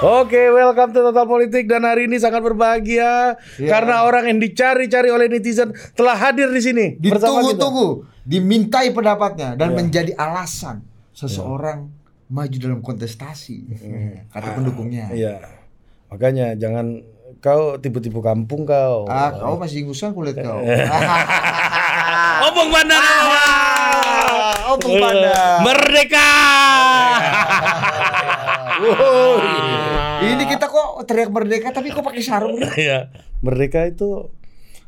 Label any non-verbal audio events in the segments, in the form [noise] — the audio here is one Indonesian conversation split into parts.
Oke, welcome to Total Politik dan hari ini sangat berbahagia karena orang yang dicari-cari oleh netizen telah hadir di sini. Ditunggu-tunggu, dimintai pendapatnya dan menjadi alasan seseorang maju dalam kontestasi. Kata pendukungnya. Iya. Makanya jangan kau tipu-tipu kampung kau. Ah, kau masih ingusan kulit kau. [laughs] Opung Bandara. Opung Bandar. Merdeka. Kita kok teriak merdeka tapi kok pakai sarung? Iya. Merdeka itu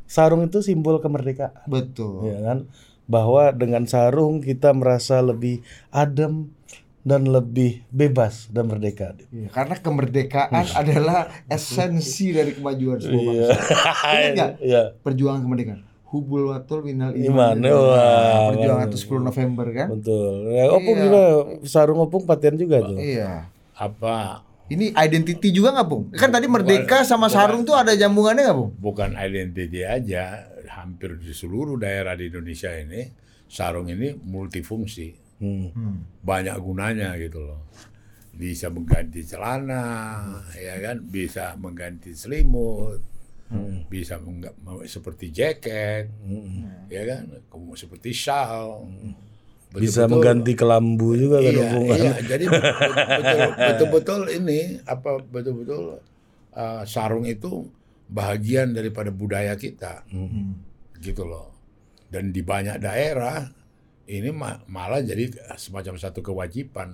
sarung itu simbol kemerdekaan. Betul. ya kan bahwa dengan sarung kita merasa lebih adem dan lebih bebas dan merdeka. Iya, karena kemerdekaan adalah esensi dari kemajuan sebuah bangsa. Ingat nggak? [laughs] Iya. Perjuangan kemerdekaan. Hubul watul minal Iman. Wah, Nah, perjuangan bagus. itu 10 November kan? Betul. Ya, opung Iya. juga sarung opung paten juga tuh. Iya. apa Ini identity juga nggak, Bung? Kan tadi merdeka sama sarung tuh ada jambungannya nggak, Bung? bukan identity aja. Hampir di seluruh daerah di Indonesia ini sarung ini multifungsi. Hmm. banyak gunanya gitu loh. Bisa mengganti celana ya kan? Bisa mengganti selimut. Hmm. bisa mengga- seperti jaket ya kan? Kemudian seperti shawl Bisa Betul-betul- mengganti kelambu juga kan iya, iya, jadi betul- betul-betul ini apa betul-betul uh, sarung itu bagian daripada budaya kita, gitu loh. Dan di banyak daerah ini ma- malah jadi semacam satu kewajiban,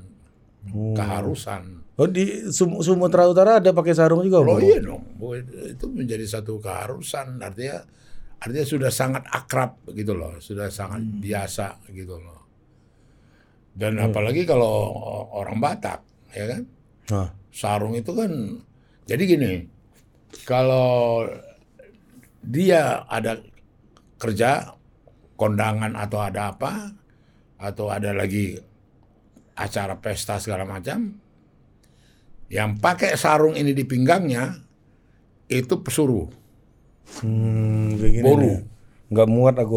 keharusan. Oh di Sum- Sumatera Utara ada pakai sarung juga, Oh iya dong, itu menjadi satu keharusan. Artinya, artinya sudah sangat akrab gitu loh, sudah sangat biasa gitu loh. Dan apalagi kalau orang Batak, ya kan, Nah, sarung itu kan, jadi gini, kalau dia ada kerja, kondangan atau ada apa, atau ada lagi acara pesta segala macam, yang pakai sarung ini di pinggangnya itu pesuruh, hmm, boru. Nggak muat aku.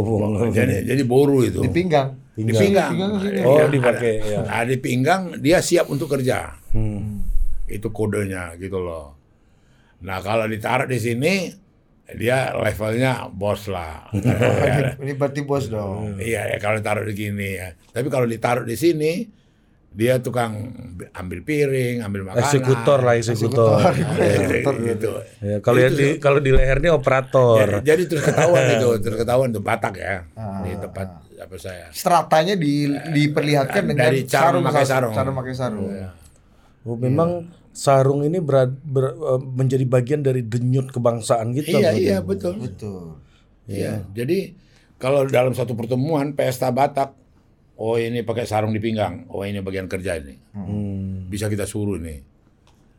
Jadi jadi boru itu. Di pinggang. Di pinggang. Pinggang sini. Oh, Iya, dipakai, ada- ya. Nah, di pinggang dia siap untuk kerja. Hmm. Itu kodenya gitu loh. Nah, kalau ditaruh di sini dia levelnya bos lah. Ini, ini berarti bos dong. Iya, ya, kalau ditaruh di gini ya. Tapi kalau ditaruh di sini dia tukang ambil piring, ambil makanan. Eksekutor lah, eksekutor. [laughs] Ya, gitu. Ya, kalau yang di kalau di lehernya operator. Ya, jadi terus ketahuan itu, [laughs] terus ketahuan tuh Batak ya. Ah. Di tempat apa saya. Stratanya di, diperlihatkan dengan Dari cara sarung, memakai sarung. Cara memakai sarung. Oh, memang sarung ini berad- ber- eh, menjadi bagian dari denyut kebangsaan kita. Iya, iya betul. Betul. Iya. Jadi kalau dalam satu pertemuan pesta Batak, oh ini pakai sarung di pinggang, oh ini bagian kerja ini. Hmm. Bisa kita suruh nih.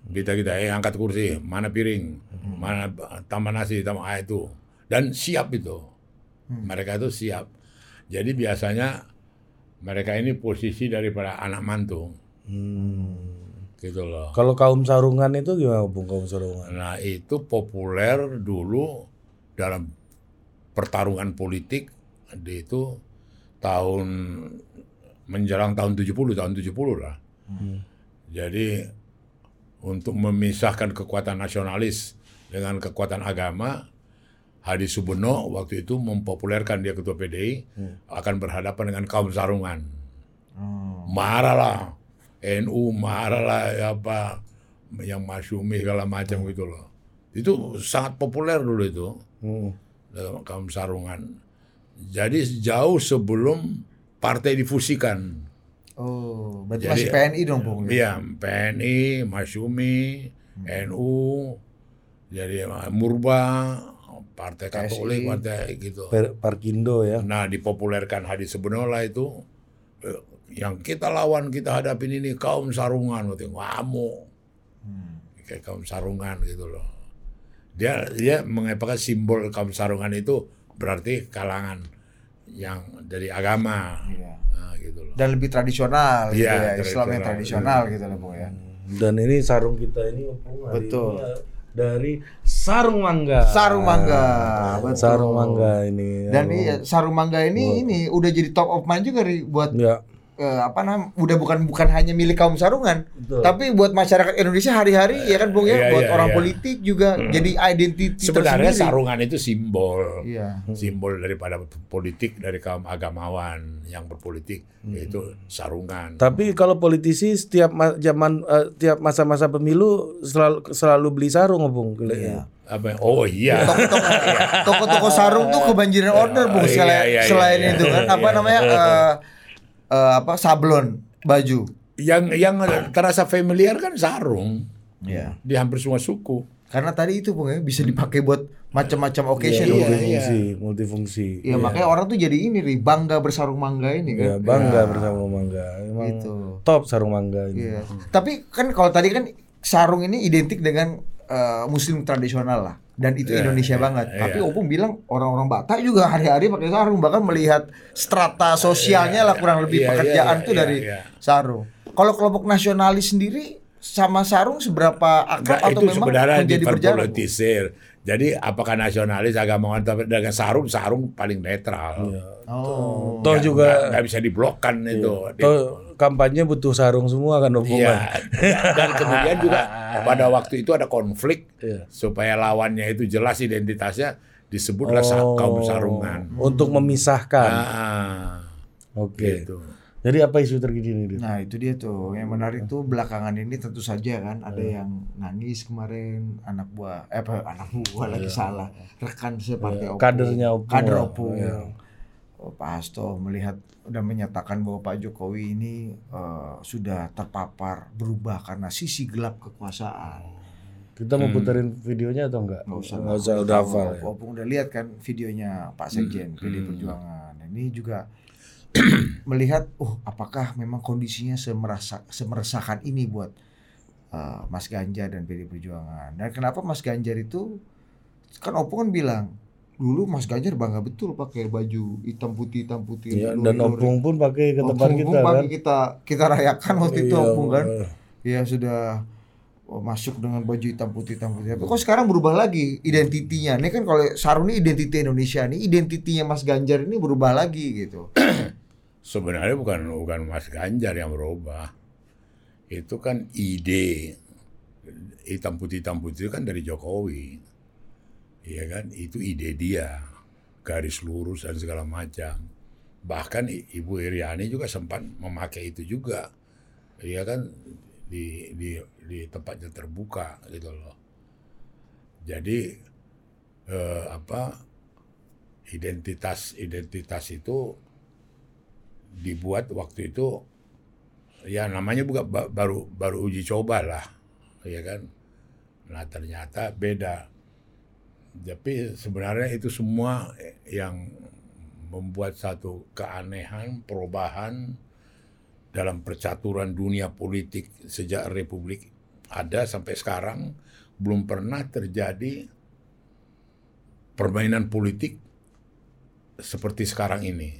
Kita kita eh angkat kursi, mana piring, mana tambah nasi, tambah ah, itu. Dan siap itu. Mereka itu siap. Jadi biasanya mereka ini posisi daripada anak mantu. Gitu loh. Kalau kaum sarungan itu gimana Bung kaum sarungan? Nah itu populer dulu dalam pertarungan politik di itu tahun menjelang tahun 70 tahun 70 lah. Jadi untuk memisahkan kekuatan nasionalis dengan kekuatan agama Hadi Subono waktu itu mempopulerkan dia ketua PDI akan berhadapan dengan kaum sarungan. Marahlah NU, marahlah apa yang Masyumi segala macam gitu loh. Itu sangat populer dulu itu Hmm. dalam kaum sarungan. Jadi jauh sebelum partai difusikan. Oh, berarti Jadi- masih PNI dong, Bung. Iya, PNI, Masyumi, NU, jadi Murba, Partai Katolik, partai gitu. Per- Parkindo ya. Nah, dipopulerkan Hadi Sebenola itu eh, yang kita lawan, kita hadapin ini kaum sarungan, gitu. ngamuk. Kayak kaum sarungan gitu loh. Dia dia mengatakan simbol kaum sarungan itu berarti kalangan yang dari agama. Iya. Nah, gitu loh. Dan lebih tradisional gitu Iya, ya, Islam yang tradisional. tradisional gitu loh, ya. Dan ini sarung kita ini Betul. ini, eh, dari sarung mangga. Sarung mangga, betul. Sarung mangga ini. Dan ini sarung mangga ini ini udah jadi top of mind juga Ri, buat ya eh, apa namanya udah bukan bukan hanya milik kaum sarungan Betul. tapi buat masyarakat Indonesia hari-hari ya kan Bung ya Iya, buat iya, orang iya. politik juga jadi identitas Sebenarnya tersendiri. sarungan itu simbol. Iya. Simbol daripada politik dari kaum agamawan yang berpolitik yaitu sarungan. Tapi kalau politisi setiap ma- zaman eh, tiap masa-masa pemilu selalu selalu beli sarung, Bung. Iya. Apa? Oh iya. Toko-toko sarung tuh kebanjiran order Bung Iya, selain, iya, iya, selain iya. itu kan apa Iya. namanya eh, eh, apa sablon baju. yang yang terasa familiar kan sarung Iya. di hampir semua suku. Karena tadi itu Bung ya bisa dipakai buat macam-macam occasion Iya, Bung. ya. multifungsi, multifungsi. Iya, makanya orang tuh jadi ini nih bangga bersarung mangga ini Ya, kan. bangga bersama mangga. Emang Gitu. top sarung mangga ini. Iya. Tapi kan kalau tadi kan sarung ini identik dengan eh, muslim tradisional lah dan itu Iya, Indonesia iya, banget. iya. Tapi Opung bilang orang-orang Batak juga hari-hari pakai sarung bahkan melihat strata sosialnya lah kurang lebih Iya, iya, pekerjaan iya, tuh iya, dari iya. sarung. Kalau kelompok nasionalis sendiri sama sarung seberapa akrab Enggak, atau itu memang sebenarnya menjadi berjalan? Jadi apakah nasionalis agamawan tapi dengan sarung sarung paling netral. Oh. Toh juga nggak, nggak bisa diblokkan itu. toh kampanye butuh sarung semua kan Opung. Iya. [laughs] Dan kemudian juga pada waktu itu ada konflik Iya. supaya lawannya itu jelas identitasnya disebutlah Oh. kaum sarungan. Untuk memisahkan. Ah, Oke. gitu. Jadi apa isu terkini ini? Nah itu dia tuh yang menarik tuh belakangan ini tentu saja kan ada Iya. yang nangis kemarin anak buah eh apa anak buah lagi salah rekan separtai Iya, Opung kadernya Opung kader. Opung Iya. Oh, Pak Hasto melihat udah menyatakan bahwa Pak Jokowi ini eh, sudah terpapar berubah karena sisi gelap kekuasaan Kita mau puterin videonya atau enggak? nggak usah Nggak usah, udah tahu. hafal ya. Opung udah lihat kan videonya Pak Sekjen PD Hmm. Perjuangan ini juga [clears throat] melihat oh apakah memang kondisinya semerasa semeresahkan ini buat uh, Mas Ganjar dan PD Perjuangan dan kenapa Mas Ganjar itu kan Opung kan bilang dulu Mas Ganjar bangga betul pakai baju hitam putih hitam putih Iya, luri-luri. dan Opung pun pakai ke tempat Opung kita pun pakai kan. kita kita rayakan waktu itu Iya, Opung kan ya sudah oh, masuk dengan baju hitam putih hitam putih. Tapi kok sekarang berubah lagi identitinya? Ini kan kalau sarung ini identiti Indonesia nih, identitinya Mas Ganjar ini berubah lagi gitu. [clears throat] Sebenarnya bukan bukan Mas Ganjar yang berubah. Itu kan ide hitam putih hitam putih itu kan dari Jokowi. Iya kan? Itu ide dia. Garis lurus dan segala macam. Bahkan Ibu Iriani juga sempat memakai itu juga. Iya kan di di di tempatnya terbuka gitu loh. Jadi eh, apa identitas identitas itu dibuat waktu itu ya namanya ba- baru baru uji coba lah ya kan nah ternyata beda tapi sebenarnya itu semua yang membuat satu keanehan perubahan dalam percaturan dunia politik sejak republik ada sampai sekarang belum pernah terjadi permainan politik seperti sekarang ini.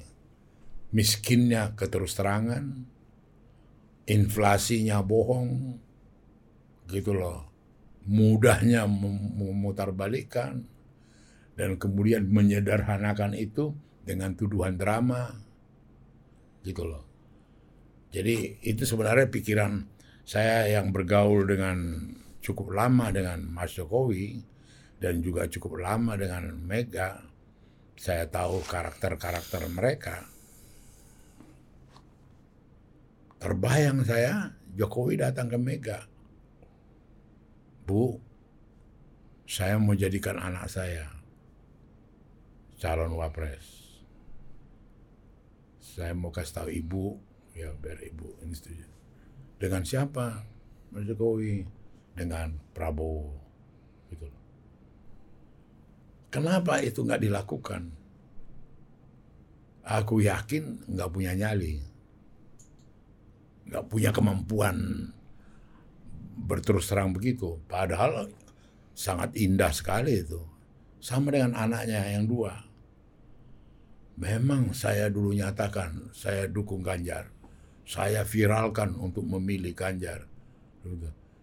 Miskinnya keterus terangan, inflasinya bohong, gitu loh, mudahnya mem- memutarbalikkan, dan kemudian menyederhanakan itu dengan tuduhan drama, gitu loh. Jadi itu sebenarnya pikiran saya yang bergaul dengan cukup lama dengan Mas Jokowi dan juga cukup lama dengan Mega. Saya tahu karakter-karakter mereka terbayang saya Jokowi datang ke Mega. Bu, saya mau jadikan anak saya calon wapres. Saya mau kasih tahu ibu, ya biar ibu ini setuju. Dengan siapa? Mas Jokowi. Dengan Prabowo. Gitu. Kenapa itu nggak dilakukan? Aku yakin nggak punya nyali nggak punya kemampuan berterus terang begitu. Padahal sangat indah sekali itu. Sama dengan anaknya yang dua. Memang saya dulu nyatakan saya dukung Ganjar. Saya viralkan untuk memilih Ganjar.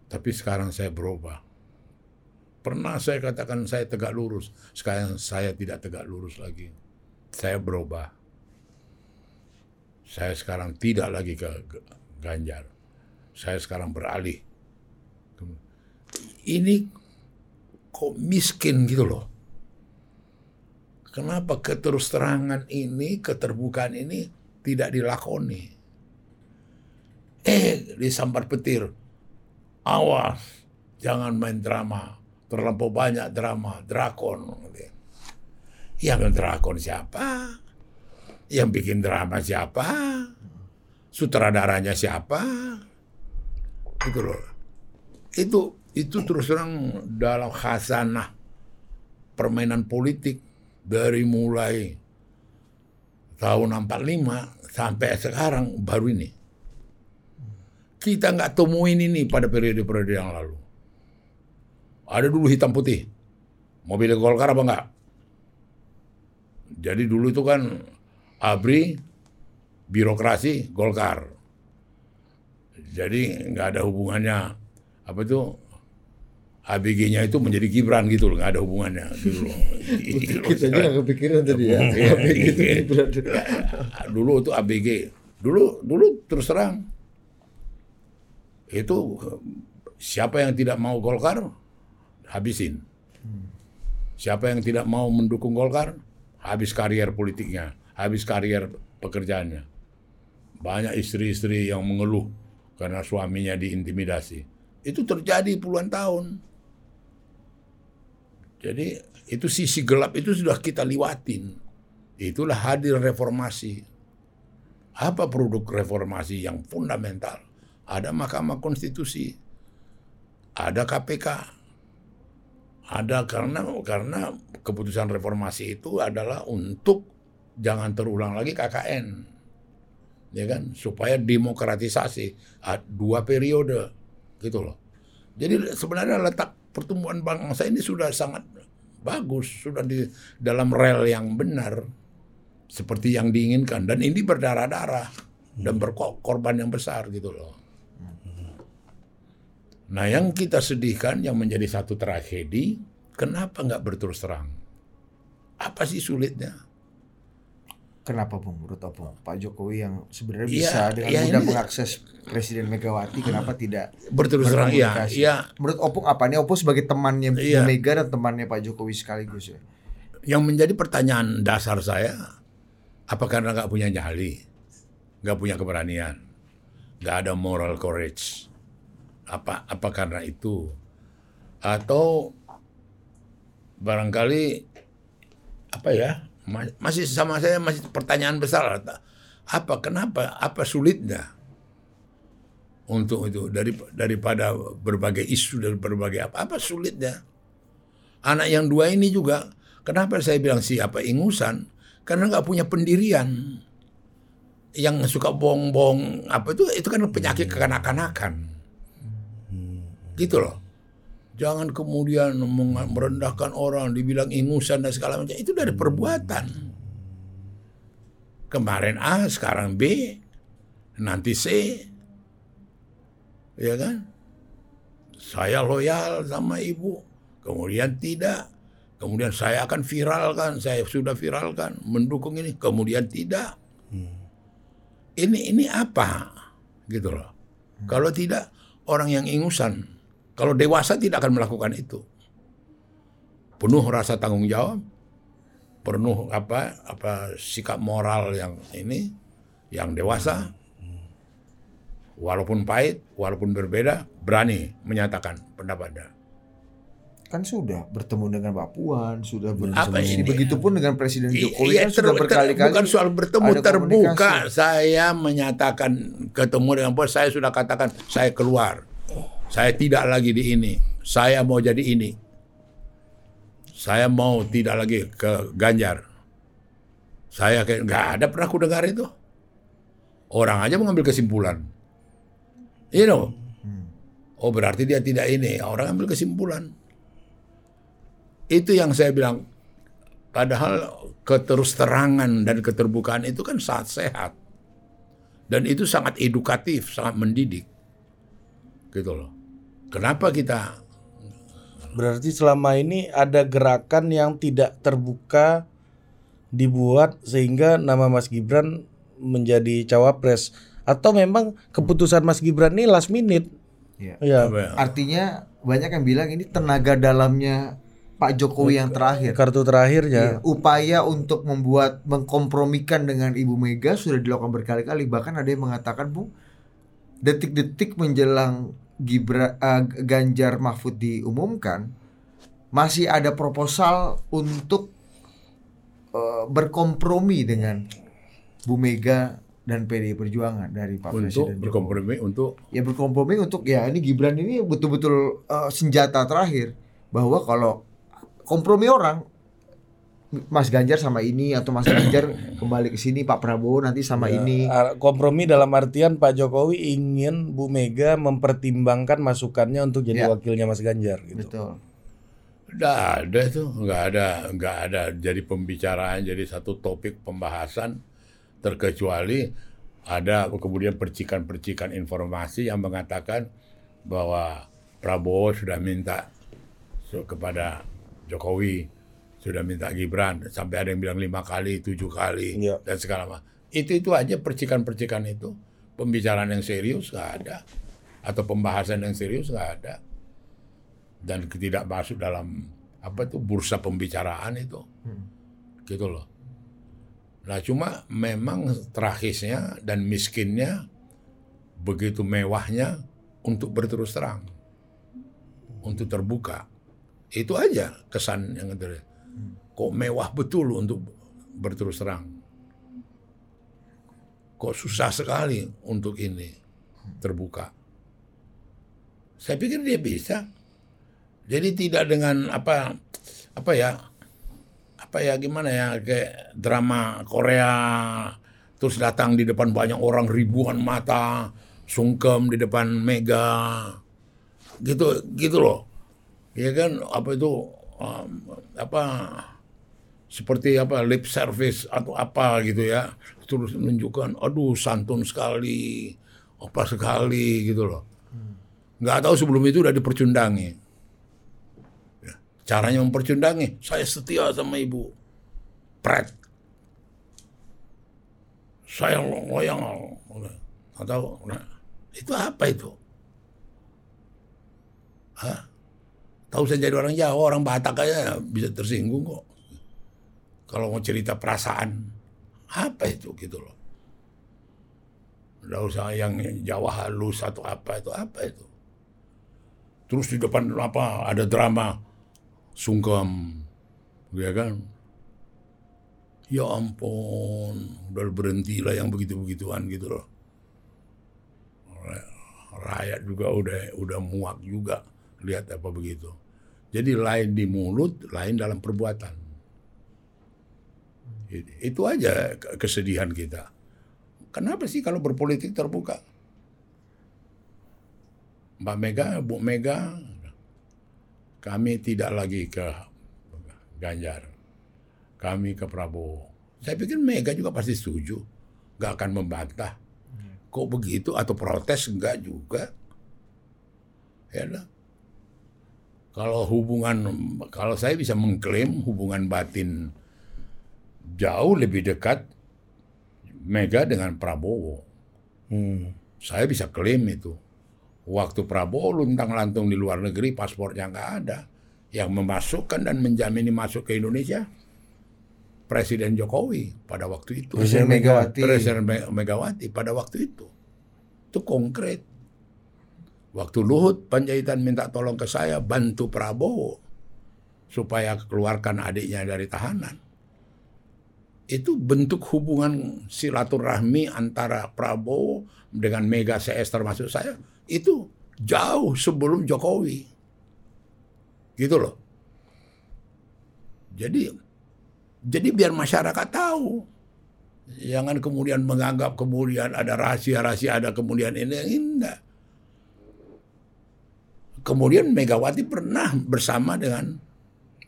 Tapi sekarang saya berubah. Pernah saya katakan saya tegak lurus. Sekarang saya tidak tegak lurus lagi. Saya berubah. Saya sekarang tidak lagi ke Ganjar. Saya sekarang beralih. Ini kok miskin gitu loh. Kenapa keterus terangan ini, keterbukaan ini tidak dilakoni? Eh, disambar petir. Awas, jangan main drama. Terlampau banyak drama, drakon. Yang drakon siapa? Yang bikin drama siapa? Sutradaranya siapa? Itu loh. Itu itu terus terang dalam khasanah permainan politik dari mulai tahun 45 sampai sekarang baru ini. Kita nggak temuin ini pada periode-periode yang lalu. Ada dulu hitam putih. Mobil Golkar apa enggak? Jadi dulu itu kan ABRI, birokrasi, Golkar. Jadi nggak ada hubungannya apa itu ABG-nya itu menjadi Gibran gitu loh, nggak ada hubungannya gitu loh. Kita aja nggak kepikiran tadi ya. Gitu, iya. Gibran. dulu itu ABG. Dulu dulu terus terang itu siapa yang tidak mau Golkar habisin. Siapa yang tidak mau mendukung Golkar habis karier politiknya, habis karier pekerjaannya. Banyak istri-istri yang mengeluh karena suaminya diintimidasi. Itu terjadi puluhan tahun. Jadi itu sisi gelap itu sudah kita liwatin. Itulah hadir reformasi. Apa produk reformasi yang fundamental? Ada Mahkamah Konstitusi, ada KPK, ada karena karena keputusan reformasi itu adalah untuk jangan terulang lagi KKN, ya kan? Supaya demokratisasi Ah, dua periode, gitu loh. Jadi sebenarnya letak pertumbuhan bangsa ini sudah sangat bagus, sudah di dalam rel yang benar seperti yang diinginkan dan ini berdarah-darah dan berkorban yang besar gitu loh. Nah yang kita sedihkan yang menjadi satu tragedi, kenapa nggak berterus terang? Apa sih sulitnya? Kenapa Bung menurut Opung? Pak Jokowi yang sebenarnya Iya, bisa dengan iya, mudah ini- mengakses Presiden Megawati, kenapa tidak Berterus terang, iya, berkomunikasi? iya. Menurut Opung apa nih? Opung sebagai temannya Iya. Mega dan temannya Pak Jokowi sekaligus ya. Yang menjadi pertanyaan dasar saya, apa karena nggak punya nyali, nggak punya keberanian, nggak ada moral courage, apa apa karena itu, atau barangkali apa ya masih sama saya masih pertanyaan besar apa kenapa apa sulitnya untuk itu? Dari daripada berbagai isu dari berbagai apa apa sulitnya? Anak yang dua ini juga kenapa saya bilang siapa ingusan? Karena nggak punya pendirian. Yang suka bohong-bohong apa itu itu kan penyakit kekanak-kanakan gitu loh jangan kemudian merendahkan orang dibilang ingusan dan segala macam. Itu dari perbuatan. Kemarin A sekarang B nanti C. Ya kan? Saya loyal sama ibu kemudian tidak. Kemudian saya akan viralkan saya sudah viralkan mendukung ini kemudian tidak. Ini ini apa? Gitu loh. Kalau tidak orang yang ingusan kalau dewasa tidak akan melakukan itu penuh rasa tanggung jawab penuh apa apa sikap moral yang ini yang dewasa walaupun pahit walaupun berbeda berani menyatakan pendapatnya Kan sudah bertemu dengan Mbak Puan, sudah Apa berdiskusi. ini? Begitupun dengan Presiden I- Jokowi iya, kan sudah ter- berkali-kali. bukan soal bertemu terbuka komunikasi. saya menyatakan ketemu dengan bos saya sudah katakan saya keluar saya tidak lagi di ini. Saya mau jadi ini. Saya mau tidak lagi ke Ganjar. Saya kayak nggak ada pernah aku dengar itu. Orang aja mengambil kesimpulan. You know? Oh berarti dia tidak ini. Orang ambil kesimpulan. Itu yang saya bilang. Padahal keterus terangan dan keterbukaan itu kan sangat sehat. Dan itu sangat edukatif, sangat mendidik. Gitu loh. Kenapa kita Berarti selama ini ada gerakan yang tidak terbuka dibuat sehingga nama Mas Gibran menjadi cawapres atau memang keputusan Mas Gibran ini last minute? Iya. Iya. Apa ya? Artinya banyak yang bilang ini tenaga dalamnya Pak Jokowi yang terakhir. Kartu terakhirnya. Iya, upaya untuk membuat mengkompromikan dengan Ibu Mega sudah dilakukan berkali-kali. Bahkan ada yang mengatakan, Bu, detik-detik menjelang Gibra, eh, Ganjar Mahfud diumumkan, masih ada proposal untuk eh, berkompromi dengan Bu Mega dan PDI Perjuangan dari Pak Untuk Presiden Jokowi. berkompromi untuk Ya berkompromi untuk ya ini Gibran ini betul-betul eh, senjata terakhir bahwa kalau kompromi orang Mas Ganjar sama ini atau Mas Ganjar [coughs] kembali ke sini Pak Prabowo nanti sama Ya, ini kompromi dalam artian Pak Jokowi ingin Bu Mega mempertimbangkan masukannya untuk jadi Ya. wakilnya Mas Ganjar gitu. betul Nggak ada tuh, nggak ada, nggak ada jadi pembicaraan, jadi satu topik pembahasan terkecuali ada kemudian percikan-percikan informasi yang mengatakan bahwa Prabowo sudah minta kepada Jokowi sudah minta Gibran sampai ada yang bilang lima kali, tujuh kali Iya. dan segala macam. Itu itu aja percikan-percikan itu. Pembicaraan yang serius nggak ada. Atau pembahasan yang serius nggak ada. Dan tidak masuk dalam apa itu bursa pembicaraan itu. Gitu loh. Nah cuma memang tragisnya dan miskinnya begitu mewahnya untuk berterus terang. Untuk terbuka. Itu aja kesan yang terlihat kok mewah betul untuk berterus terang? Kok susah sekali untuk ini terbuka? Saya pikir dia bisa. Jadi tidak dengan apa apa ya apa ya gimana ya kayak drama Korea terus datang di depan banyak orang ribuan mata sungkem di depan Mega. Gitu gitu loh. Ya kan apa itu um, apa seperti apa lip service atau apa gitu ya. Terus menunjukkan aduh santun sekali apa sekali gitu loh. Nggak tahu sebelum itu udah dipercundangi. Ya, caranya mempercundangi. Saya setia sama ibu. Pret. Saya loyang atau nah, itu apa itu? Hah? Tahu saya jadi orang Jawa orang Batak aja bisa tersinggung kok. Kalau mau cerita perasaan apa itu gitu loh. Nggak usah yang Jawa halus atau apa itu apa itu. Terus di depan apa ada drama sungkem ya kan? Ya ampun udah berhentilah yang begitu begituan gitu loh. Rakyat juga udah udah muak juga lihat apa begitu jadi lain di mulut lain dalam perbuatan itu aja kesedihan kita kenapa sih kalau berpolitik terbuka Mbak Mega, Bu Mega, kami tidak lagi ke Ganjar. Kami ke Prabowo. Saya pikir Mega juga pasti setuju. Gak akan membantah. Kok begitu? Atau protes? Enggak juga. Ya lah. Kalau hubungan, kalau saya bisa mengklaim hubungan batin jauh lebih dekat Mega dengan Prabowo. Hmm. Saya bisa klaim itu. Waktu Prabowo luntang-lantung di luar negeri, paspornya nggak ada. Yang memasukkan dan menjamin masuk ke Indonesia, Presiden Jokowi pada waktu itu. Presiden Megawati Presiden Me- Megawati pada waktu itu. Itu konkret. Waktu Luhut Panjaitan minta tolong ke saya, bantu Prabowo. Supaya keluarkan adiknya dari tahanan. Itu bentuk hubungan silaturahmi antara Prabowo dengan Mega CS termasuk saya. Itu jauh sebelum Jokowi. Gitu loh. Jadi jadi biar masyarakat tahu. Jangan kemudian menganggap kemudian ada rahasia-rahasia, ada kemudian ini yang indah. Kemudian Megawati pernah bersama dengan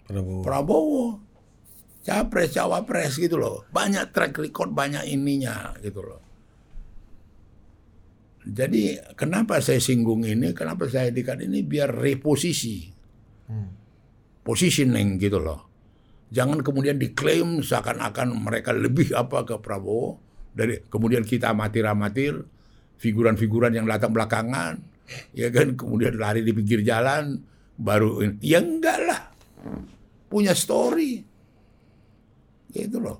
Prabowo. Prabowo. Capres, cawapres gitu loh. Banyak track record, banyak ininya gitu loh. Jadi kenapa saya singgung ini, kenapa saya dekat ini biar reposisi. Positioning gitu loh. Jangan kemudian diklaim seakan-akan mereka lebih apa ke Prabowo Dari kemudian kita amatir-amatir, figuran-figuran yang datang belakangan, ya kan, kemudian lari di pinggir jalan, baru ya enggak lah, punya story, gitu loh.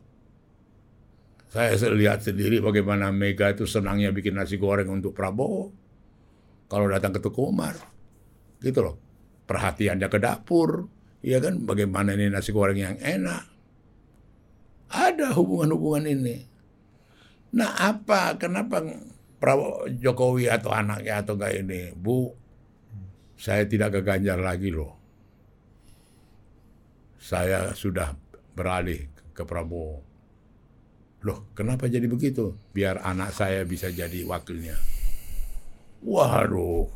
Saya lihat sendiri bagaimana Mega itu senangnya bikin nasi goreng untuk Prabowo. Kalau datang ke Tuku Umar, gitu loh. Perhatiannya ke dapur, ya kan, bagaimana ini nasi goreng yang enak. Ada hubungan-hubungan ini. Nah apa, kenapa Prabowo Jokowi atau anaknya atau enggak ini, Bu, saya tidak ke Ganjar lagi loh. Saya sudah beralih ke Prabowo. Loh, kenapa jadi begitu? Biar anak saya bisa jadi wakilnya. Waduh,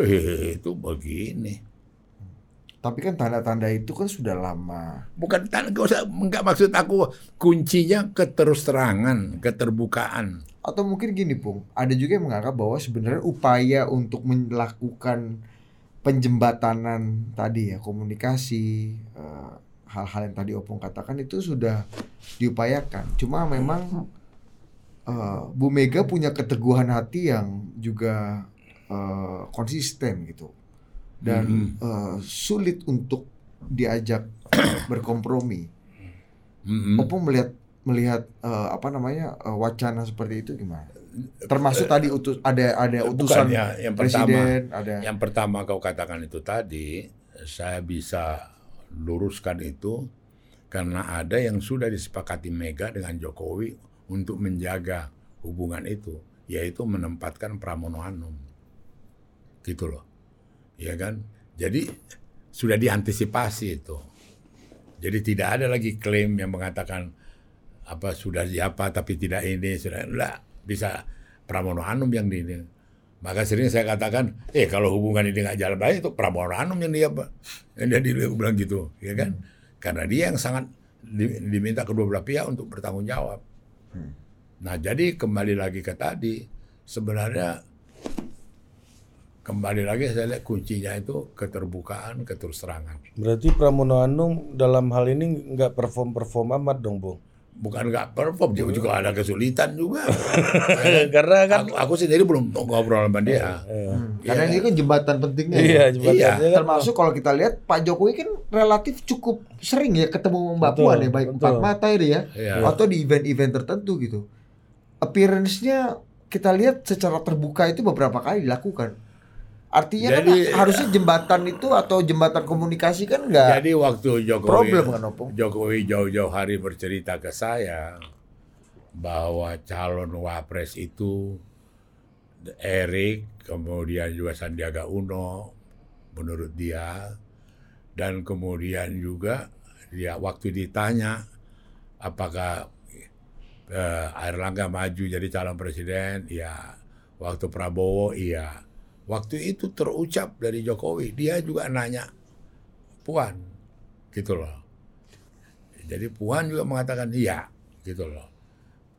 eh, itu begini. Tapi kan tanda-tanda itu kan sudah lama. Bukan tan- nggak usah, nggak maksud aku kuncinya keterus terangan, keterbukaan. Atau mungkin gini, Pung. Ada juga yang menganggap bahwa sebenarnya upaya untuk melakukan penjembatanan tadi ya, komunikasi, eh, hal-hal yang tadi Opung katakan itu sudah diupayakan. Cuma memang eh, Bu Mega punya keteguhan hati yang juga eh, konsisten gitu. Dan eh, sulit untuk diajak [coughs] berkompromi. Mm-mm. Opung melihat melihat eh, apa namanya eh, wacana seperti itu gimana? Termasuk tadi utus ada ada utusan Bukan ya, yang pertama. presiden, ada Yang pertama kau katakan itu tadi, saya bisa luruskan itu karena ada yang sudah disepakati Mega dengan Jokowi untuk menjaga hubungan itu, yaitu menempatkan Pramono Anum. Gitu loh. Ya kan? Jadi sudah diantisipasi itu. Jadi tidak ada lagi klaim yang mengatakan apa sudah siapa tapi tidak ini sudah enggak bisa Pramono Anum yang di ini. Maka sering saya katakan, eh kalau hubungan ini nggak jalan baik itu Pramono Anum yang dia? Yang dia dia bilang gitu, ya kan? Karena dia yang sangat di- diminta kedua belah pihak untuk bertanggung jawab. Nah jadi kembali lagi ke tadi, sebenarnya kembali lagi saya lihat kuncinya itu keterbukaan, keterus-terangan. Berarti Pramono Anung dalam hal ini nggak perform-perform amat dong, Bung. Bukan nggak perform, dia juga ada kesulitan juga. [laughs] Karena kan aku, aku sendiri belum ngobrol sama dia. Hmm, karena ini kan jembatan pentingnya. iya ya. jembatannya kan Termasuk kalau kita lihat Pak Jokowi kan relatif cukup sering ya ketemu Mbak Betul, Puan ya baik betul. empat mata ini ya Iya. atau di event-event tertentu gitu. Appearance-nya kita lihat secara terbuka itu beberapa kali dilakukan. Artinya Jadi- kan harusnya jembatan itu atau jembatan komunikasi kan enggak Jadi waktu Jokowi problem kan Opung? Jokowi jauh-jauh hari bercerita ke saya bahwa calon wapres itu Erik, kemudian juga Sandiaga Uno menurut dia dan kemudian juga dia waktu ditanya apakah eh, Airlangga maju jadi calon presiden, ya waktu Prabowo iya. Waktu itu terucap dari Jokowi, dia juga nanya Puan, gitu loh. Jadi Puan juga mengatakan iya, gitu loh.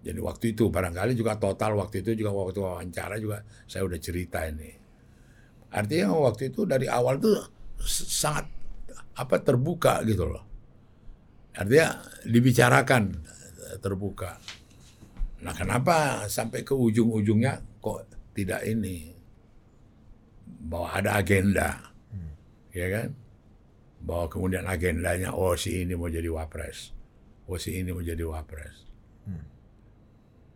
Jadi waktu itu barangkali juga total waktu itu juga waktu wawancara juga saya udah cerita ini. Artinya waktu itu dari awal tuh sangat apa terbuka gitu loh. Artinya dibicarakan terbuka. Nah kenapa sampai ke ujung-ujungnya kok tidak ini bahwa ada agenda, ya kan? Bahwa kemudian agendanya oh si ini mau jadi wapres, oh si ini mau jadi wapres.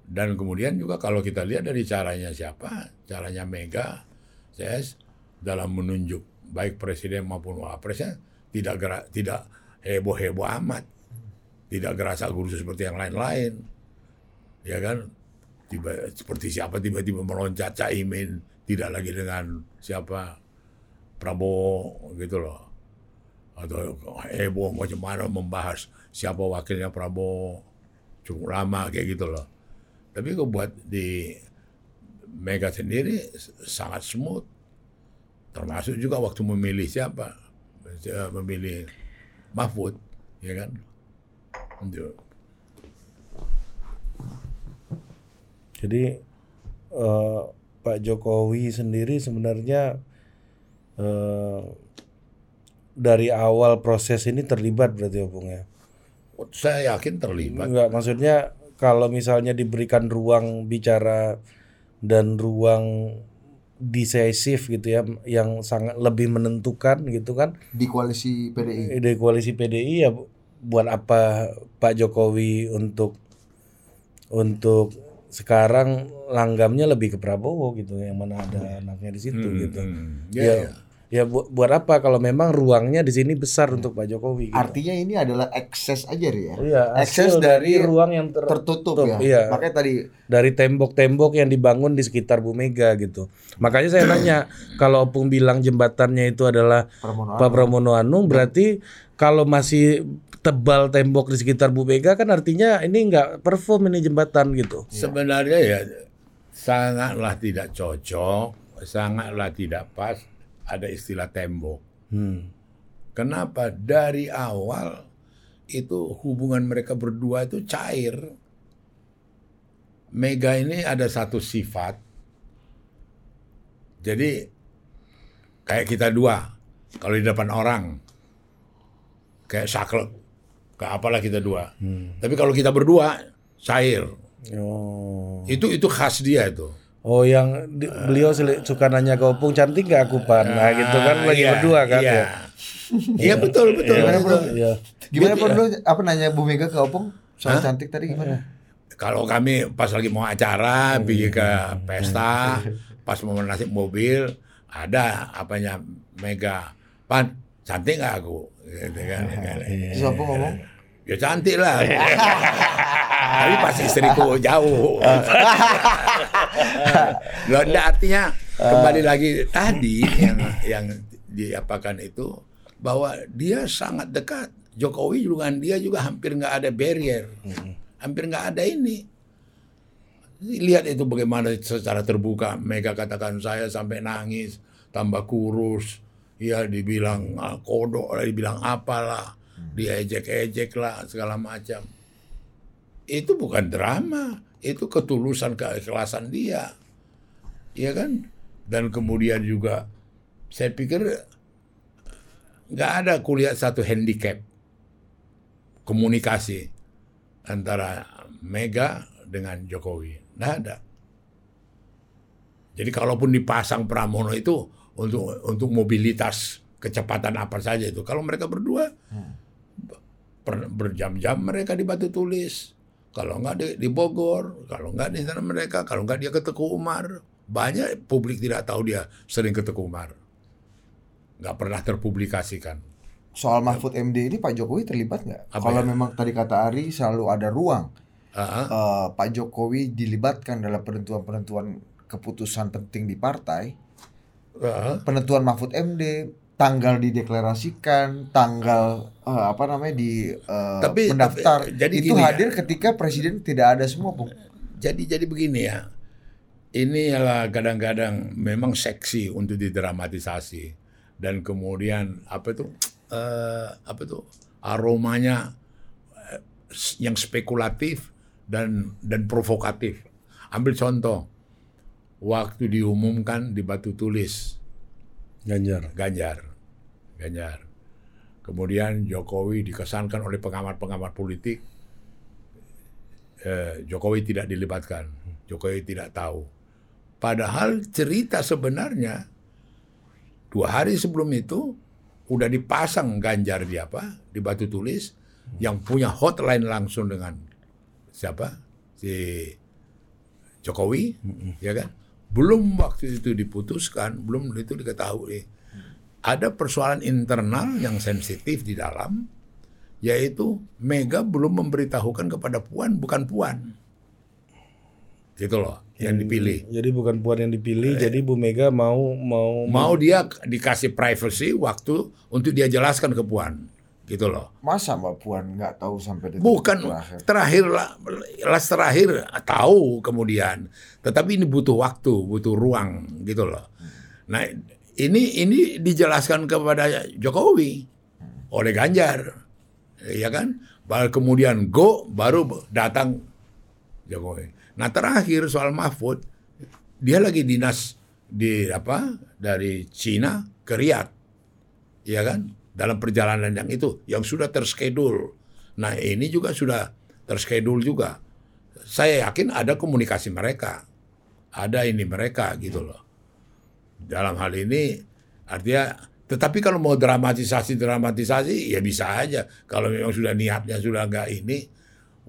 Dan kemudian juga kalau kita lihat dari caranya siapa, caranya Mega, CS dalam menunjuk baik presiden maupun wapresnya tidak gerak, tidak heboh-heboh amat, tidak gerasa gurusu seperti yang lain-lain, ya kan? Tiba seperti siapa tiba-tiba meloncat Caimin, tidak lagi dengan siapa Prabowo gitu loh, atau heboh macam mana membahas siapa wakilnya Prabowo cukup lama kayak gitu loh. Tapi kok buat di Mega sendiri sangat smooth. Termasuk juga waktu memilih siapa. Eh, Memilih Mahfud, ya kan? Untuk Jadi eh, Pak Jokowi sendiri sebenarnya eh, dari awal proses ini terlibat berarti ya Bung ya? saya yakin terlibat. Enggak, maksudnya kalau misalnya diberikan ruang bicara dan ruang decisif gitu ya yang sangat lebih menentukan gitu kan di koalisi PDI. ide koalisi PDI ya bu- buat apa Pak Jokowi untuk untuk sekarang langgamnya lebih ke Prabowo gitu yang mana ada anaknya di situ Hmm, gitu. hmm. Ya, Ya, ya, ya. bu- buat apa kalau memang ruangnya di sini besar untuk Pak Jokowi gitu. Artinya ini adalah akses aja ya. Iya, akses dari ruang yang ter- tertutup tutup, ya. iya. Makanya tadi dari tembok-tembok yang dibangun di sekitar Bu Mega gitu. Makanya saya nanya, [coughs] kalau Opung bilang jembatannya itu adalah Pramono Pak Pramono Anung, berarti kalau masih tebal tembok di sekitar Bu Mega kan artinya ini nggak perform ini jembatan gitu. Sebenarnya ya sangatlah tidak cocok, sangatlah tidak pas ada istilah tembok. Hmm. Kenapa? Dari awal itu hubungan mereka berdua itu cair. Mega ini ada satu sifat. Jadi kayak kita dua, kalau di depan orang kayak saklek, kayak apalah kita dua. Tapi kalau kita berdua cair. Oh. Itu itu khas dia itu. Oh yang di- beliau suka nanya ke Opung cantik gak aku pan? Nah gitu kan Ah, lagi iya, berdua kan iya. ya. Iya betul betul. Gimana, betul. Iya. gimana Gitu Pon ya. lu apa nanya Bu Mega ke Opung soal cantik tadi gimana? Kalau kami pas lagi mau acara, pergi ke pesta, pas mau nasib mobil, ada apanya Mega, Pan, cantik nggak aku? Gitu kan. [laughs] Terus Opung ngomong, Ya cantik lah. [laughs] Tapi pas istriku jauh. [laughs] Loh, enggak, artinya kembali lagi tadi yang yang diapakan itu bahwa dia sangat dekat. Jokowi juga dia juga hampir nggak ada barrier, hampir nggak ada ini. Lihat itu bagaimana secara terbuka Mega katakan saya sampai nangis, tambah kurus, ya dibilang ah, kodok, dibilang apalah, dia ejek-ejek lah segala macam. Itu bukan drama, itu ketulusan keikhlasan dia, ya kan? Dan kemudian juga saya pikir nggak ada kuliah satu handicap komunikasi antara Mega dengan Jokowi. Nggak ada. Jadi kalaupun dipasang Pramono itu untuk untuk mobilitas kecepatan apa saja itu. Kalau mereka berdua per- berjam-jam mereka di Batu Tulis. Kalau nggak di, di Bogor, kalau nggak di sana mereka, kalau nggak dia ke Teguh Umar. Banyak publik tidak tahu dia sering ke Teguh Umar. Nggak pernah terpublikasikan. soal Mahfud MD ini Pak Jokowi terlibat nggak? Kalau ya? memang tadi kata Ari selalu ada ruang Ah, eh, Pak Jokowi dilibatkan dalam penentuan-penentuan keputusan penting di partai, ah. penentuan Mahfud MD, tanggal dideklarasikan, tanggal eh, apa namanya di eh, Tapi- mendaftar, tapi, jadi itu ya. hadir ketika presiden tidak ada semua, Bung. Jadi jadi begini ya. Ini adalah kadang-kadang memang seksi untuk didramatisasi dan kemudian apa itu eh, apa itu aromanya yang spekulatif dan dan provokatif. Ambil contoh waktu diumumkan di Batu Tulis Ganjar. Ganjar. Ganjar. Kemudian Jokowi dikesankan oleh pengamat-pengamat politik eh, Jokowi tidak dilibatkan. Jokowi tidak tahu. Padahal cerita sebenarnya dua hari sebelum itu udah dipasang Ganjar di apa di Batu Tulis yang punya hotline langsung dengan siapa si Jokowi, ya kan? Belum waktu itu diputuskan, belum itu diketahui. Ada persoalan internal yang sensitif di dalam, yaitu Mega belum memberitahukan kepada Puan, bukan Puan. Gitu loh, yang dipilih. Jadi bukan Puan yang dipilih, jadi Bu Mega mau mau Mau dia dikasih privacy waktu untuk dia jelaskan ke Puan. Gitu loh. Masa Mbak Puan nggak tahu sampai detik Bukan terakhir? terakhir lah, terakhir tahu kemudian, tetapi ini butuh waktu, butuh ruang gitu loh. Nah ini ini dijelaskan kepada Jokowi oleh Ganjar, ya kan? Baru kemudian go baru datang Jokowi. Nah terakhir soal Mahfud, dia lagi dinas di apa dari Cina ke Riyadh, ya kan? Dalam perjalanan yang itu, yang sudah terschedule. Nah ini juga sudah terschedule juga saya yakin ada komunikasi mereka, ada ini mereka gitu loh. Dalam hal ini artinya, tetapi kalau mau dramatisasi dramatisasi ya bisa aja. Kalau memang sudah niatnya sudah nggak ini,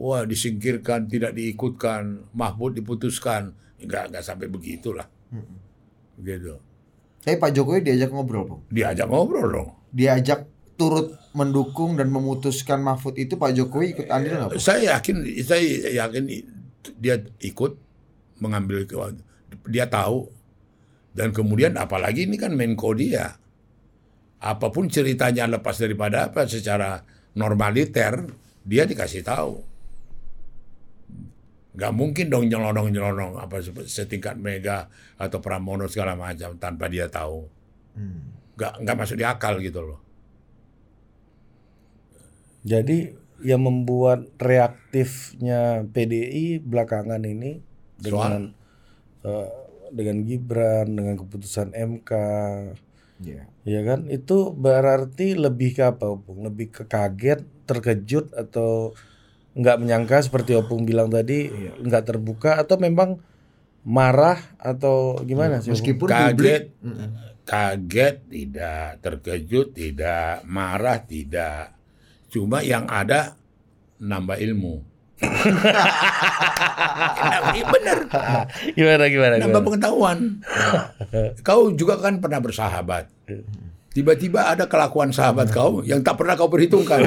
wah disingkirkan, tidak diikutkan, Mahfud diputuskan, nggak nggak sampai begitulah, gitu. Tapi Pak Jokowi diajak ngobrol, Bung. Diajak ngobrol dong. Diajak turut mendukung dan memutuskan Mahfud itu Pak Jokowi ikut andil nggak? Saya yakin, saya yakin dia ikut mengambil dia tahu dan kemudian apalagi ini kan Menko dia. Apa pun ceritanya lepas daripada apa secara normaliter dia dikasih tahu. Gak mungkin dong nyelonong-nyelonong apa se- setingkat Mega atau Pramono segala macam tanpa dia tahu. Gak nggak masuk di akal gitu loh. Jadi yang membuat reaktifnya PDI belakangan ini dengan eh, dengan Gibran, dengan keputusan MK, Iya. ya kan? Itu berarti lebih ke apa, Opung? Lebih ke kaget, terkejut atau nggak menyangka seperti Opung bilang tadi, nggak terbuka atau memang marah atau gimana sih? Opung? Meskipun Kaget. publik. Kaget tidak, terkejut tidak, marah tidak. Cuma yang ada nambah ilmu. Iya benar, Gimana gimana? nambah gimana? pengetahuan. Kau juga kan pernah bersahabat. Tiba-tiba ada kelakuan sahabat kau yang tak pernah kau perhitungkan.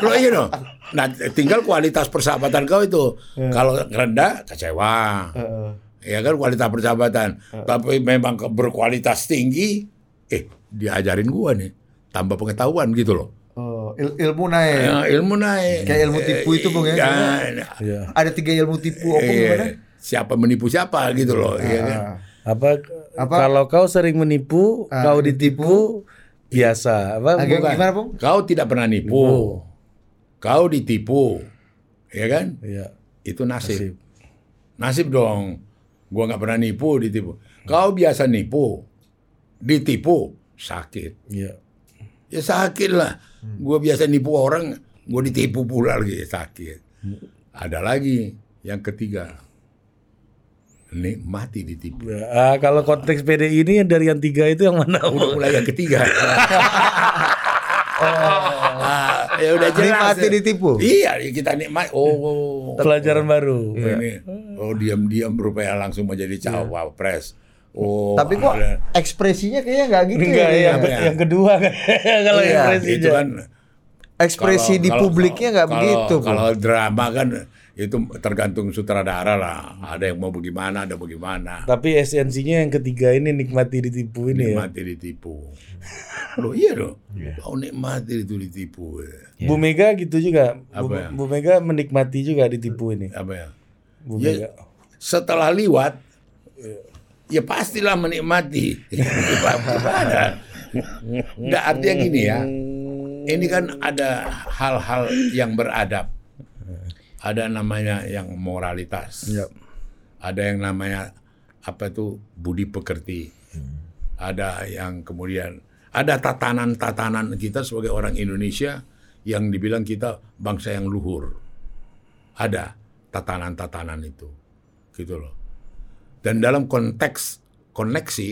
Lo iya dong. Nah, tinggal kualitas persahabatan kau itu. Kalau rendah, kecewa. Ya kan kualitas persahabatan. Tapi memang berkualitas tinggi, eh diajarin gua nih, tambah pengetahuan gitu loh. Il- ilmu naik. Ya, ilmu naik. Kayak ilmu tipu itu, Bung, ya? Ya, Iya. Ada tiga ilmu tipu Opung iya. gimana? siapa menipu siapa gitu loh, ya kan? Apa, Apa? kalau kau sering menipu, Ah, kau ditipu, biasa. Apa? Agak bukan? gimana, Bung? Kau tidak pernah nipu. Kau ditipu. Ya kan? Iya. Itu nasib. Nasib. Nasib dong. Gua nggak pernah nipu, ditipu. Kau biasa nipu. Ditipu, sakit. Iya. Ya sakit lah. Gua biasa nipu orang, gua ditipu pula lagi sakit. Ada lagi yang ketiga. Nikmati ditipu. Ah, kalau konteks PDI ini yang dari yang tiga itu yang mana? Udah [laughs] mulai yang ketiga. Ah, ya udah jelas. Nikmati ditipu. Iya, kita nikmat. Oh, Pelajaran baru. ini. Oh, diam-diam berupaya langsung menjadi cawapres. Oh, Tapi kok ada- ekspresinya kayaknya nggak gitu Enggak, ya. yang, Iya. yang kedua kan. [laughs] kalau Iya, ekspresinya. itu kan Ekspresi kalau- di kalau- publiknya nggak kalau- begitu. Kalau drama kan itu tergantung sutradara lah. Ada yang mau bagaimana, ada bagaimana. Tapi esensinya yang ketiga ini nikmati ditipu ini ya. Nikmati ditipu. Loh iya dong. Oh nikmati itu ditipu. Bu Mega gitu juga. Bu, Apa ya? Bu Mega menikmati juga ditipu ini. Apa ya? Bu Ya, Mega. setelah liwat ya pastilah menikmati. Gimana? Nggak artinya gini ya. Ini kan ada hal-hal yang beradab. Ada namanya yang moralitas. Iya. Ada yang namanya apa itu budi pekerti. Ada yang kemudian ada tatanan-tatanan kita sebagai orang Indonesia yang dibilang kita bangsa yang luhur. Ada tatanan-tatanan itu. Gitu loh. Dan dalam konteks koneksi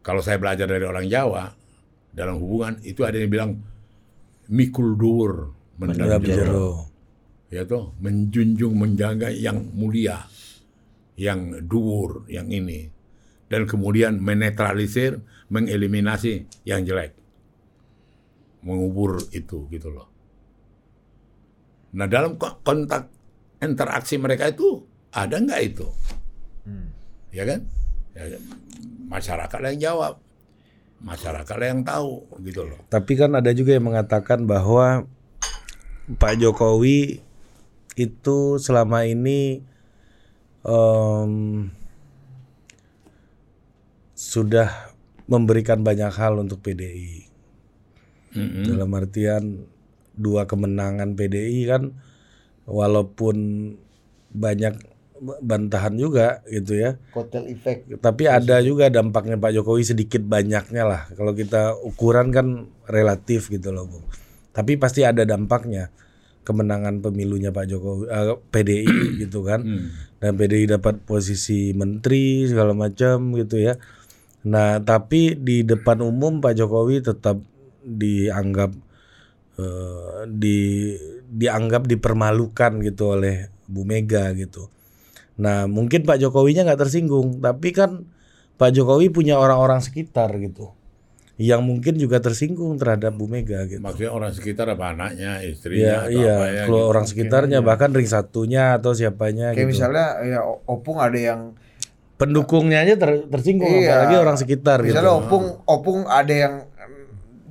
kalau saya belajar dari orang Jawa dalam hubungan itu ada yang bilang mikul dur Mendap jero. ya toh menjunjung menjaga yang mulia yang dhuwur yang ini. Dan kemudian menetralisir mengeliminasi yang jelek. Mengubur itu gitu loh. Nah dalam ko- kontak interaksi mereka itu ada nggak itu? Ya kan? Ya, masyarakat yang jawab. Masyarakat yang tahu gitu loh. Tapi kan ada juga yang mengatakan bahwa Pak Jokowi itu selama ini em, sudah memberikan banyak hal untuk PDI. Mm-mm. Dalam artian dua kemenangan PDI kan walaupun banyak bantahan juga gitu ya. Kotel efek. Tapi ada juga dampaknya Pak Jokowi sedikit banyaknya lah. Kalau kita ukuran kan relatif gitu loh, Bung. Tapi pasti ada dampaknya. kemenangan pemilunya Pak Jokowi eh, PDI [clears throat] gitu kan. Hmm. Dan PDI dapat posisi menteri segala macam gitu ya. Nah, tapi di depan umum Pak Jokowi tetap dianggap eh, di dianggap dipermalukan gitu oleh Bu Mega gitu. Nah, mungkin Pak Jokowinya nggak tersinggung, tapi kan Pak Jokowi punya orang-orang sekitar gitu yang mungkin juga tersinggung terhadap Bu Mega gitu. Maksudnya orang sekitar apa anaknya, Iya, istrinya atau iya, apa ya? kalau gitu. orang sekitarnya bahkan ring satunya atau siapanya Kayak gitu. misalnya ya Opung ada yang Pendukungnya aja ter- tersinggung Iya. apalagi orang sekitar gitu. misalnya Opung Opung ada yang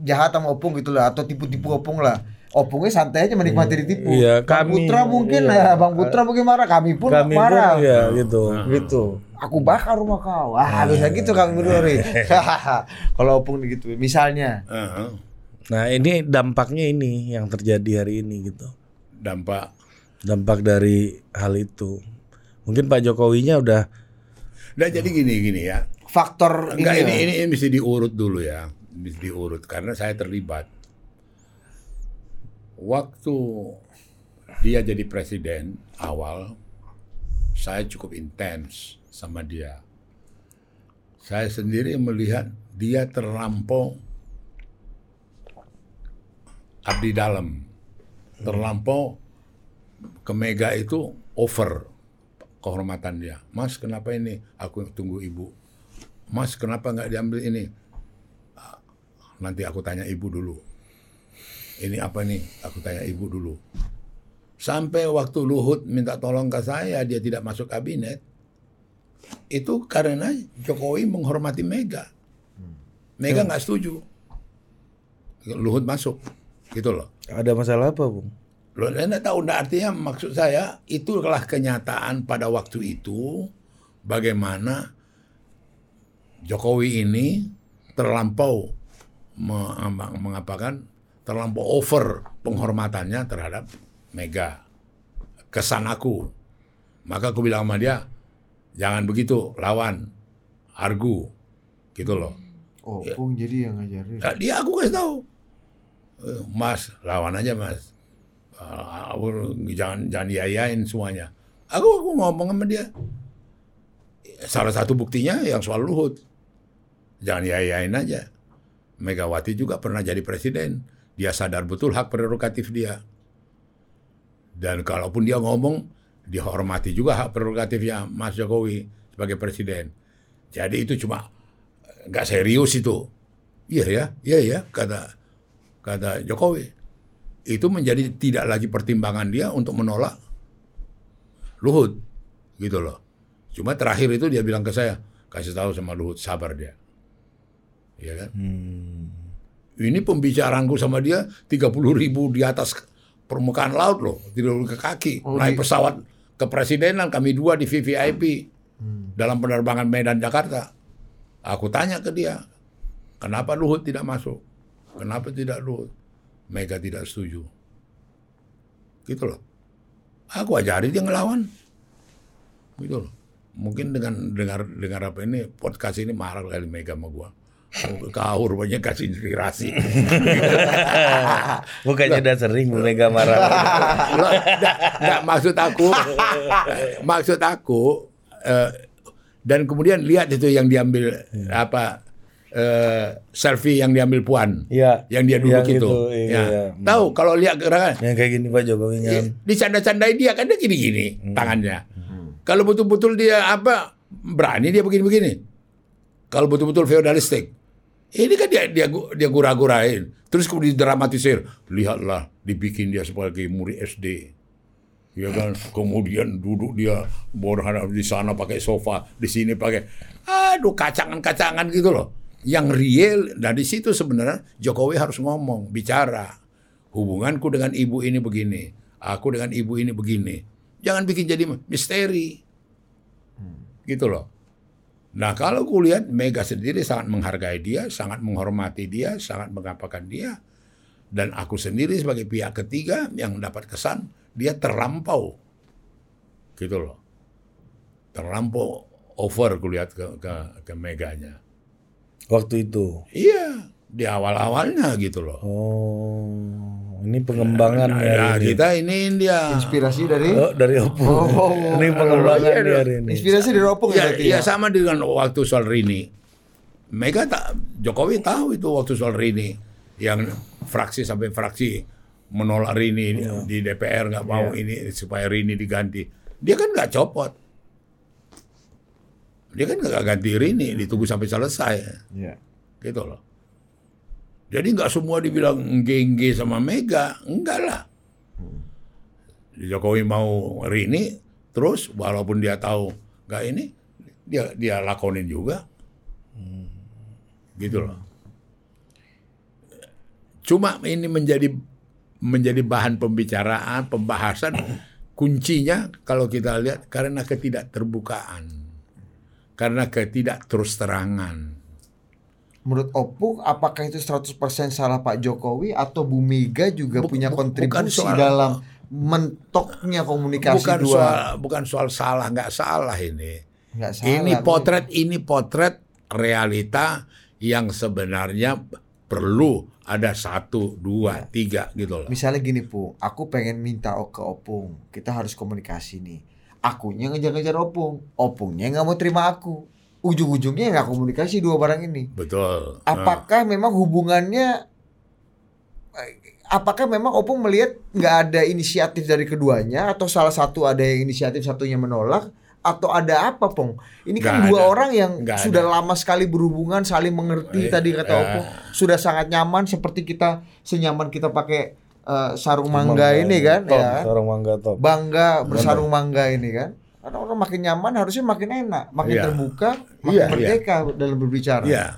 jahat sama Opung gitu lah atau tipu-tipu Opung lah. Opungnya santai aja menikmati ditipu. Iya, Bang kami- Putra mungkin iya. ya, Bang Putra mungkin marah, kami pun Kami pun marah. ya gitu. gitu. Aku bakar rumah kau. Wah, bisa gitu kami berdua nih. Kalau Opung gitu, misalnya. Heeh. Nah, ini dampaknya ini yang terjadi hari ini gitu. dampak Dampak dari hal itu. Mungkin Pak Jokowinya udah Nah jadi gini gini ya. Faktor Enggak ini, ini, ya. ini ini mesti diurut dulu ya. Mesti diurut karena saya terlibat. Waktu dia jadi presiden awal saya cukup intens sama dia. Saya sendiri melihat dia terlampau abdi dalam. Terlampau ke Mega itu over kehormatan dia. Mas kenapa ini? Aku tunggu ibu. Mas kenapa nggak diambil ini? Ah, Nanti aku tanya ibu dulu. Ini apa nih? Aku tanya ibu dulu. Sampai waktu Luhut minta tolong ke saya, dia tidak masuk kabinet. Itu karena Jokowi menghormati Mega. Mega nggak setuju. Luhut masuk, gitu loh. ada masalah apa, Bung? Loh, saya nggak tahu, nggak artinya maksud saya itulah kenyataan pada waktu itu bagaimana Jokowi ini terlampau me- mengapakan terlampau over penghormatannya terhadap Mega. Kesan aku. Maka aku bilang sama dia, jangan begitu, lawan, argu, gitu loh. Opung jadi yang ngajarin. Nah, dia aku kasih tahu, "Eh, Mas lawan aja Mas, Ah, aku jangan jangan diayain semuanya. Aku aku ngomong sama dia. Salah satu buktinya yang soal Luhut, jangan diayain aja. Megawati juga pernah jadi presiden, dia sadar betul hak prerogatif dia. Dan kalaupun dia ngomong, dihormati juga hak prerogatifnya Mas Jokowi sebagai presiden. Jadi itu cuma nggak serius itu. Iya ya, iya ya kata kata Jokowi. Itu menjadi tidak lagi pertimbangan dia untuk menolak Luhut, gitu loh. Cuma terakhir itu dia bilang ke saya, kasih tahu sama Luhut sabar dia, Iya kan? Ini pembicaraanku sama dia 30 ribu di atas permukaan laut loh, tidak ke kaki, naik pesawat kepresidenan kami dua di VVIP dalam penerbangan Medan Jakarta. Aku tanya ke dia, kenapa Luhut tidak masuk? Kenapa tidak Luhut? Mega tidak setuju. Gitu loh. Aku ajari dia ngelawan. Gitu loh. Mungkin dengan dengar dengar apa ini podcast ini marah kali Mega sama gua. Oh, Kau rupanya kasih inspirasi. [laughs] Bukannya udah sering Bu Mega marah. Loh, nggak, nggak, maksud aku, maksud aku, eh, dan kemudian lihat itu yang diambil apa eh, selfie yang diambil Puan, Iya. yang dia duduk Yang itu. itu, iya. Ya. Tahu kalau lihat gerakan, Yang kayak gini Pak Jokowi Iya. kan. dicanda-candai dia kan dia gini-gini tangannya. Kalau betul-betul dia apa berani dia begini-begini. Kalau betul-betul feodalistik. Ini kan dia dia dia gura-gurain. Terus kemudian dramatisir. Lihatlah dibikin dia sebagai murid SD. Ya kan, kemudian duduk dia berhadap di sana pakai sofa, di sini pakai aduh kacangan-kacangan gitu loh. Yang real dan di situ sebenarnya Jokowi harus ngomong, bicara. Hubunganku dengan ibu ini begini, aku dengan ibu ini begini. Jangan bikin jadi misteri. Gitu loh. Nah kalau kulihat Mega sendiri sangat menghargai dia, sangat menghormati dia, sangat mengapakan dia. Dan aku sendiri sebagai pihak ketiga yang dapat kesan dia terlampau. Gitu loh. Terlampau over kulihat ke, ke, ke Meganya. Waktu itu. Iya, di awal-awalnya gitu loh. Oh, Ini pengembangan Nah, ya ini. kita ini dia. Inspirasi dari Oh, dari opung. Oh, [laughs] ini pengembangan iya nih dong. hari ini. inspirasi dari opung ya, Ya, ya ya. sama dengan waktu soal Rini. Mega tak Jokowi tahu itu waktu soal Rini yang fraksi sampai fraksi menolak Rini di DPR nggak mau ini supaya Rini diganti. Dia kan nggak copot. Dia kan nggak ganti Rini, ditunggu sampai selesai, Iya. gitu loh. Jadi nggak semua dibilang engge sama Mega, enggak lah. Jokowi mau Rini, terus walaupun dia tahu nggak ini, dia dia lakonin juga, gitu loh. Cuma ini menjadi menjadi bahan pembicaraan, pembahasan kuncinya kalau kita lihat karena ketidakterbukaan, karena ketidak terus terangan. Menurut Opung, apakah itu 100% salah Pak Jokowi atau Bu Mega juga Buk- punya bu- kontribusi soal- dalam mentoknya komunikasi bukan dua? soal bukan soal salah nggak salah ini. Nggak salah, ini Bu. potret ini potret realita yang sebenarnya perlu ada satu dua tiga gitu loh. Misalnya gini Pung, aku pengen minta ke Opung, kita harus komunikasi nih. Akunya ngejar-ngejar Opung, Opungnya nggak mau terima aku. Ujung-ujungnya nggak komunikasi dua barang ini. Betul. Nah, Apakah memang hubungannya? Apakah memang Opung melihat nggak ada inisiatif dari keduanya atau salah satu ada yang inisiatif satunya menolak atau ada apa Pong? Ini kan Nggak dua ada. orang yang Nggak sudah ada. lama sekali berhubungan, saling mengerti Eh, tadi kata eh. Opung, sudah sangat nyaman seperti kita senyaman kita pakai eh, sarung mangga Mangga ini kan, top, ya. Sarung mangga top. Bangga bersarung mangga ini kan. Karena orang makin nyaman harusnya makin enak, makin Iya. terbuka, makin Iya, merdeka dalam berbicara. Iya.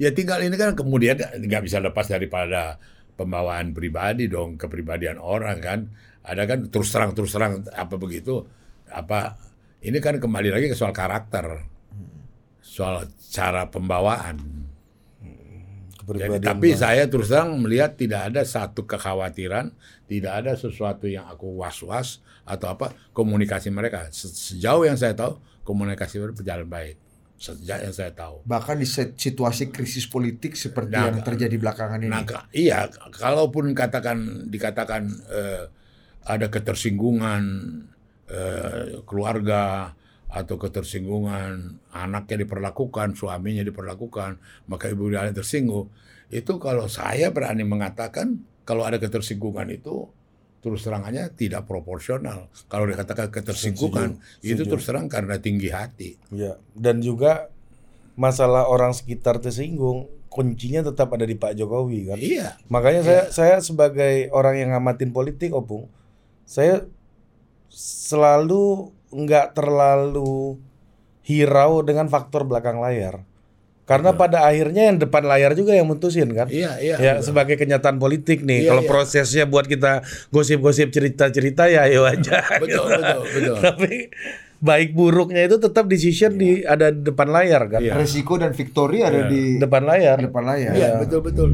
Ya tinggal ini kan kemudian nggak bisa lepas daripada pembawaan pribadi dong, kepribadian orang kan. Ada kan terus terang terus terang apa begitu apa ini kan kembali lagi ke soal karakter. Soal cara pembawaan. Jadi, tapi saya terus terang melihat tidak ada satu kekhawatiran, tidak ada sesuatu yang aku was-was atau apa komunikasi mereka. Se- Sejauh yang saya tahu komunikasi mereka berjalan baik. Sejak yang saya tahu. Bahkan di situasi krisis politik seperti Nah, yang terjadi belakangan ini. Nah, iya, kalaupun katakan dikatakan eh, ada ketersinggungan eh, keluarga atau ketersinggungan anaknya diperlakukan, suaminya diperlakukan, maka ibu dia tersinggung. Itu kalau saya berani mengatakan kalau ada ketersinggungan itu terus terangannya tidak proporsional. Kalau dikatakan ketersinggungan Setuju, itu setuju. terus terang karena tinggi hati. Ya, dan juga masalah orang sekitar tersinggung, kuncinya tetap ada di Pak Jokowi kan. Iya. Makanya saya saya sebagai orang yang ngamatin politik, Opung, saya selalu nggak terlalu hirau dengan faktor belakang layar. Karena pada akhirnya yang depan layar juga yang mutusin kan. Iya, iya. Ya sebagai kenyataan politik nih. Iya, Kalau iya. prosesnya buat kita gosip-gosip cerita-cerita ya ayo aja. [laughs] Betul, betul, betul. Tapi baik buruknya itu tetap decision di ada di depan layar kan. Iya. Resiko dan victory ada di Depan layar. depan layar. Iya, betul betul.